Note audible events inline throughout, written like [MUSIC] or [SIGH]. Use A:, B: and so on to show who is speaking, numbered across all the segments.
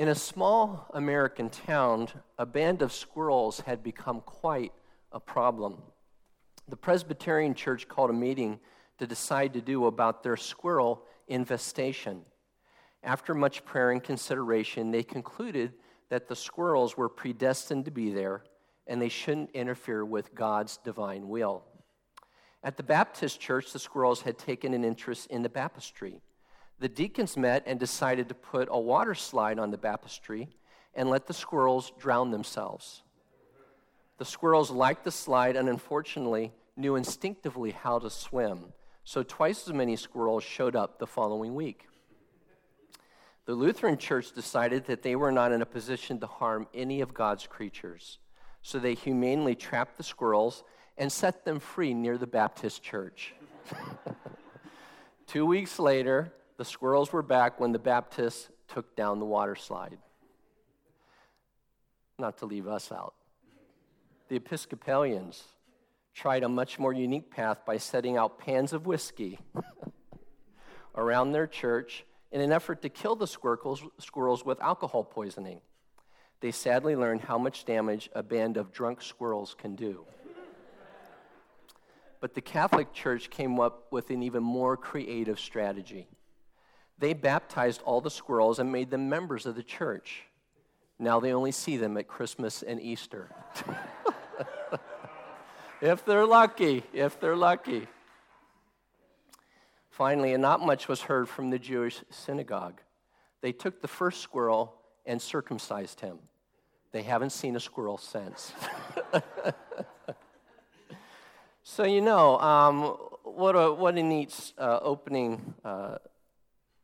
A: In a small American town, a band of squirrels had become quite a problem. The Presbyterian Church called a meeting to decide to do about their squirrel infestation. After much prayer and consideration, they concluded that the squirrels were predestined to be there and they shouldn't interfere with God's divine will. At the Baptist church, the squirrels had taken an interest in the baptistry. The deacons met and decided to put a water slide on the baptistry and let the squirrels drown themselves. The squirrels liked the slide and unfortunately knew instinctively how to swim, so twice as many squirrels showed up the following week. The Lutheran Church decided that they were not in a position to harm any of God's creatures, so they humanely trapped the squirrels and set them free near the Baptist church. [LAUGHS] Two weeks later, the squirrels were back when the Baptists took down the water slide. Not to leave us out. The Episcopalians tried a much more unique path by setting out pans of whiskey [LAUGHS] around their church in an effort to kill the squirrels, with alcohol poisoning. They sadly learned how much damage a band of drunk squirrels can do. But the Catholic Church came up with an even more creative strategy. They baptized all the squirrels and made them members of the church. Now they only see them at Christmas and Easter. [LAUGHS] if they're lucky, if they're lucky. Finally, and not much was heard from the Jewish synagogue. They took the first squirrel and circumcised him. They haven't seen a squirrel since. [LAUGHS] so, you know, um, what, a, what a neat uh, opening uh,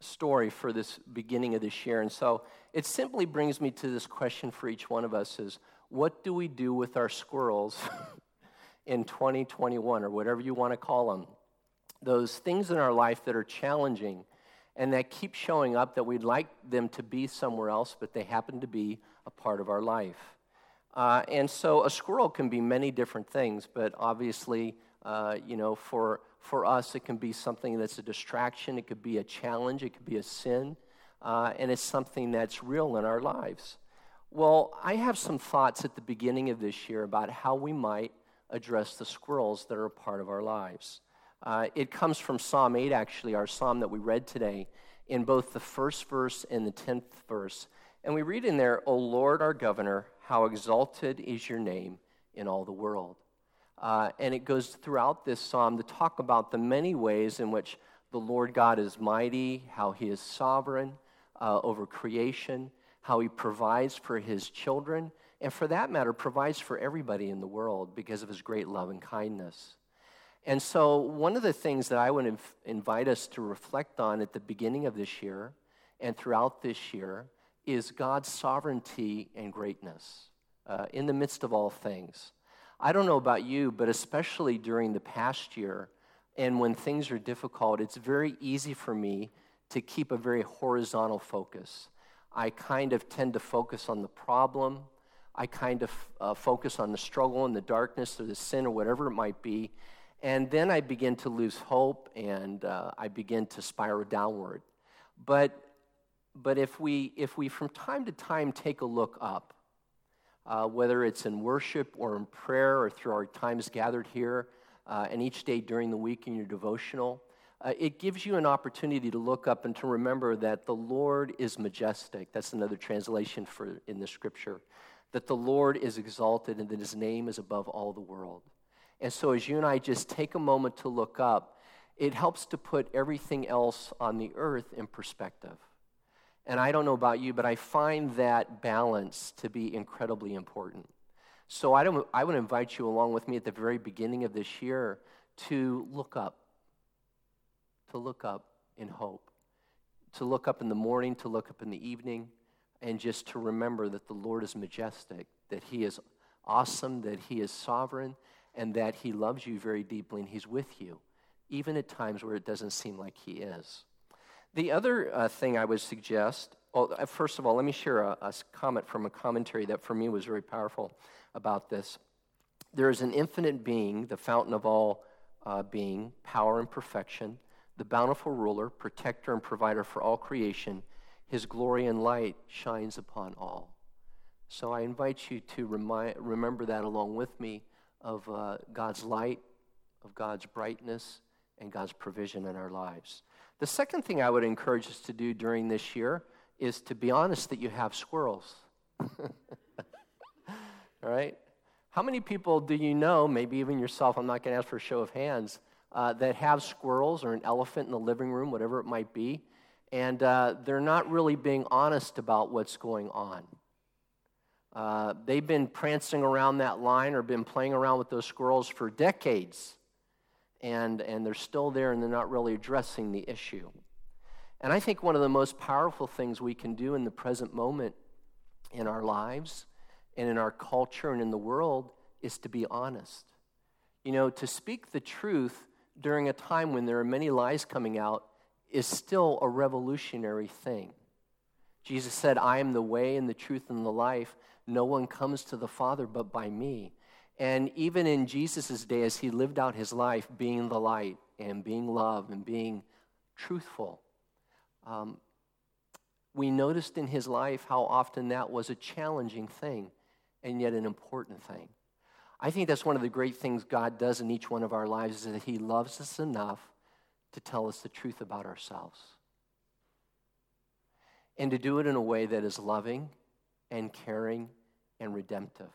A: story for this beginning of this year. And so it simply brings me to this question for each one of us is what do we do with our squirrels [LAUGHS] in 2021 or whatever you want to call them? those things in our life that are challenging and that keep showing up that we'd like them to be somewhere else, but they happen to be a part of our life. Uh, and so a squirrel can be many different things, but obviously, uh, you know, for, for us, it can be something that's a distraction, it could be a challenge, it could be a sin, uh, and it's something that's real in our lives. Well, I have some thoughts at the beginning of this year about how we might address the squirrels that are a part of our lives. Uh, it comes from Psalm 8, actually, our psalm that we read today, in both the first verse and the tenth verse. And we read in there, O Lord our governor, how exalted is your name in all the world. Uh, and it goes throughout this psalm to talk about the many ways in which the Lord God is mighty, how he is sovereign uh, over creation, how he provides for his children, and for that matter, provides for everybody in the world because of his great love and kindness. And so, one of the things that I would inv- invite us to reflect on at the beginning of this year and throughout this year is God's sovereignty and greatness uh, in the midst of all things. I don't know about you, but especially during the past year and when things are difficult, it's very easy for me to keep a very horizontal focus. I kind of tend to focus on the problem. I kind of uh, focus on the struggle and the darkness or the sin or whatever it might be. And then I begin to lose hope and uh, I begin to spiral downward. But, but if, we, if we from time to time take a look up, uh, whether it's in worship or in prayer or through our times gathered here, uh, and each day during the week in your devotional, uh, it gives you an opportunity to look up and to remember that the Lord is majestic. That's another translation for in the scripture. That the Lord is exalted and that his name is above all the world. And so, as you and I just take a moment to look up, it helps to put everything else on the earth in perspective. And I don't know about you, but I find that balance to be incredibly important. So I, don't, I would invite you along with me at the very beginning of this year to look up, to look up in hope, to look up in the morning, to look up in the evening, and just to remember that the Lord is majestic, that He is awesome, that He is sovereign, and that He loves you very deeply and He's with you, even at times where it doesn't seem like He is. The other uh, thing I would suggest, well, uh, first of all, let me share a, a comment from a commentary that for me was very powerful about this. There is an infinite being, the fountain of all uh, being, power and perfection, the bountiful ruler, protector, and provider for all creation. his glory and light shines upon all. So I invite you to remind, remember that along with me of uh, God's light, of God's brightness, and God's provision in our lives. The second thing I would encourage us to do during this year is to be honest that you have squirrels. [LAUGHS] All right? How many people do you know, maybe even yourself, I'm not going to ask for a show of hands, uh, that have squirrels or an elephant in the living room, whatever it might be, and uh, they're not really being honest about what's going on? Uh, they've been prancing around that line or been playing around with those squirrels for decades and, and they're still there and they're not really addressing the issue. And I think one of the most powerful things we can do in the present moment in our lives and in our culture and in the world is to be honest. You know, to speak the truth during a time when there are many lies coming out is still a revolutionary thing. Jesus said, I am the way and the truth and the life. No one comes to the Father but by me. And even in Jesus' day, as he lived out his life being the light and being love and being truthful, um, we noticed in his life how often that was a challenging thing and yet an important thing. I think that's one of the great things God does in each one of our lives is that he loves us enough to tell us the truth about ourselves. And to do it in a way that is loving and caring and redemptive.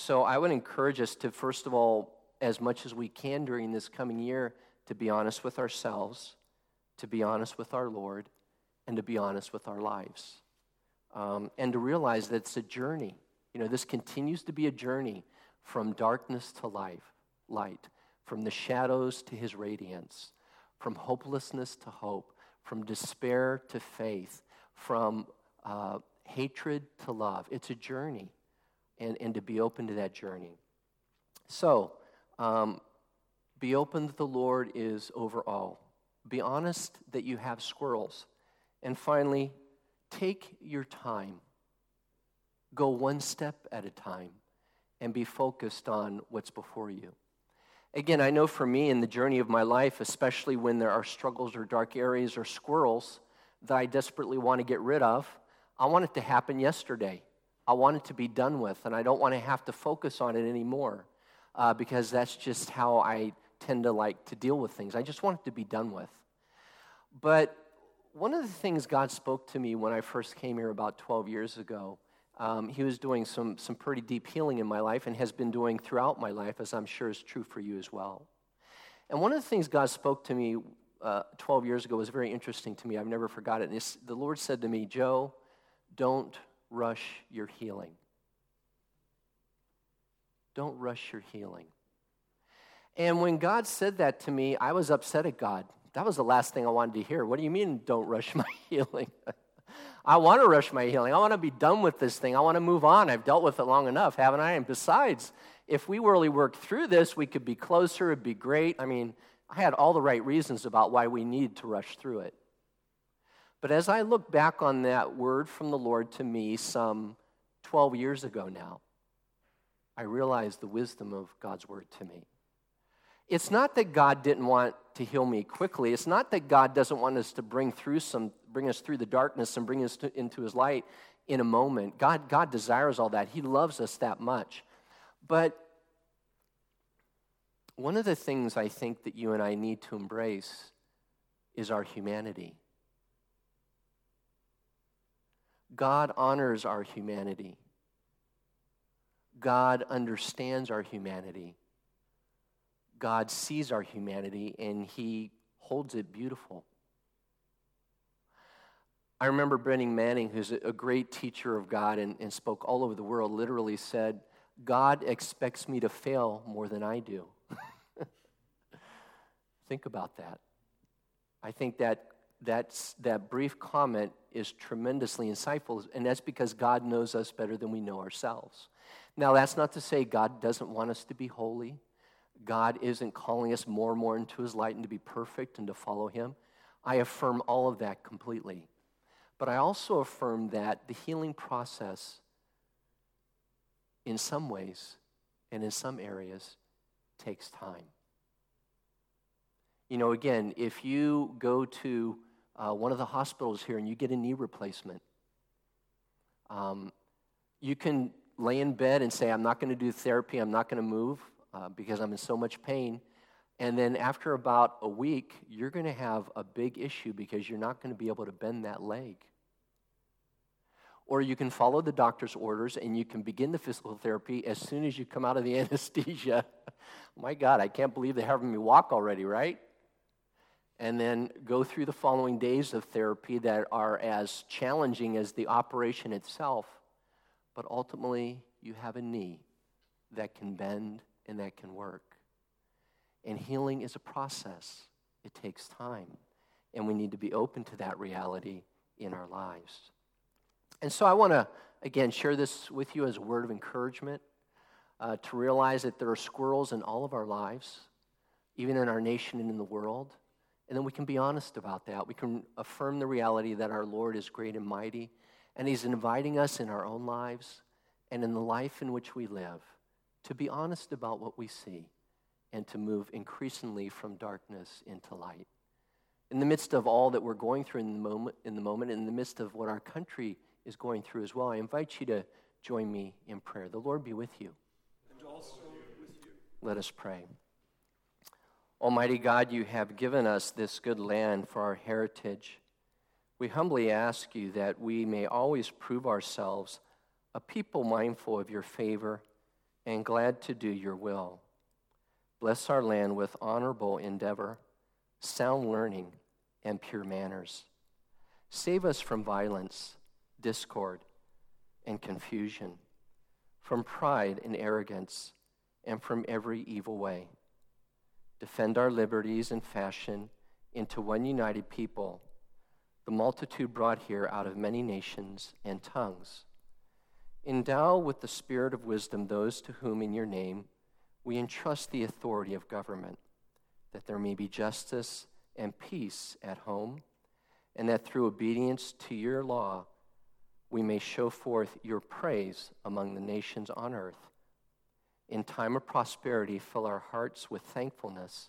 A: So I would encourage us to, first of all, as much as we can during this coming year, to be honest with ourselves, to be honest with our Lord, and to be honest with our lives. Um, and to realize that it's a journey. You know, this continues to be a journey from darkness to life, light, from the shadows to his radiance, from hopelessness to hope, from despair to faith, from uh, hatred to love. It's a journey and, and to be open to that journey. So, um, be open that the Lord is over all. Be honest that you have squirrels. And finally, take your time. Go one step at a time and be focused on what's before you. Again, I know for me in the journey of my life, especially when there are struggles or dark areas or squirrels that I desperately want to get rid of, I want it to happen yesterday. I want it to be done with, and I don't want to have to focus on it anymore uh, because that's just how I tend to like to deal with things. I just want it to be done with. But one of the things God spoke to me when I first came here about 12 years ago, um, He was doing some, some pretty deep healing in my life and has been doing throughout my life, as I'm sure is true for you as well. And one of the things God spoke to me uh, 12 years ago was very interesting to me. I've never forgot it. And the Lord said to me, Joe, don't rush your healing. Don't rush your healing. And when God said that to me, I was upset at God. That was the last thing I wanted to hear. What do you mean, don't rush [LAUGHS] my healing? I want to rush my healing. I want to be done with this thing. I want to move on. I've dealt with it long enough, haven't I? And besides, if we really worked through this, we could be closer. It'd be great. I mean, I had all the right reasons about why we need to rush through it. But as I look back on that word from the Lord to me some 12 years ago now, I realize the wisdom of God's word to me. It's not that God didn't want to heal me quickly. It's not that God doesn't want us to bring through some bring us through the darkness and bring us to, into his light in a moment. God God desires all that. He loves us that much. But one of the things I think that you and I need to embrace is our humanity. God honors our humanity. God understands our humanity. God sees our humanity and he holds it beautiful. I remember Brennan Manning, who's a great teacher of God and, and spoke all over the world, literally said, God expects me to fail more than I do. [LAUGHS] Think about that. I think that that's, that brief comment is tremendously insightful, and that's because God knows us better than we know ourselves. Now, that's not to say God doesn't want us to be holy. God isn't calling us more and more into his light and to be perfect and to follow him. I affirm all of that completely. But I also affirm that the healing process, in some ways and in some areas, takes time. You know, again, if you go to uh, one of the hospitals here and you get a knee replacement. Um, you can lay in bed and say, I'm not going to do therapy, I'm not going to move uh, because I'm in so much pain. And then after about a week, you're going to have a big issue because you're not going to be able to bend that leg. Or you can follow the doctor's orders and you can begin the physical therapy as soon as you come out of the [LAUGHS] anesthesia. My God, I can't believe they're having me walk already, right? And then go through the following days of therapy that are as challenging as the operation itself. But ultimately, you have a knee that can bend and that can work. And healing is a process, it takes time. And we need to be open to that reality in our lives. And so I want to, again, share this with you as a word of encouragement uh, to realize that there are squirrels in all of our lives, even in our nation and in the world. And then we can be honest about that. We can affirm the reality that our Lord is great and mighty, and He's inviting us in our own lives and in the life in which we live to be honest about what we see and to move increasingly from darkness into light. In the midst of all that we're going through in the moment, in the moment, in the midst of what our country is going through as well, I invite you to join me in prayer. The Lord be with you.
B: And also with you.
A: Let us pray. Almighty God, you have given us this good land for our heritage. We humbly ask you that we may always prove ourselves a people mindful of your favor and glad to do your will. Bless our land with honorable endeavor, sound learning, and pure manners. Save us from violence, discord, and confusion, from pride and arrogance, and from every evil way. Defend our liberties and fashion into one united people, the multitude brought here out of many nations and tongues. Endow with the spirit of wisdom those to whom in your name we entrust the authority of government, that there may be justice and peace at home, and that through obedience to your law we may show forth your praise among the nations on earth. In time of prosperity, fill our hearts with thankfulness,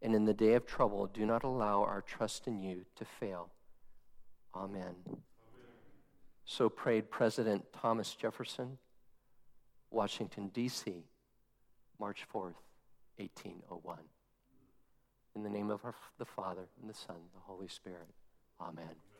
A: and in the day of trouble, do not allow our trust in you to fail. Amen. Amen. So prayed President Thomas Jefferson, Washington, D.C. March 4th, 1801. In the name of our, the Father, and the Son, and the Holy Spirit. Amen.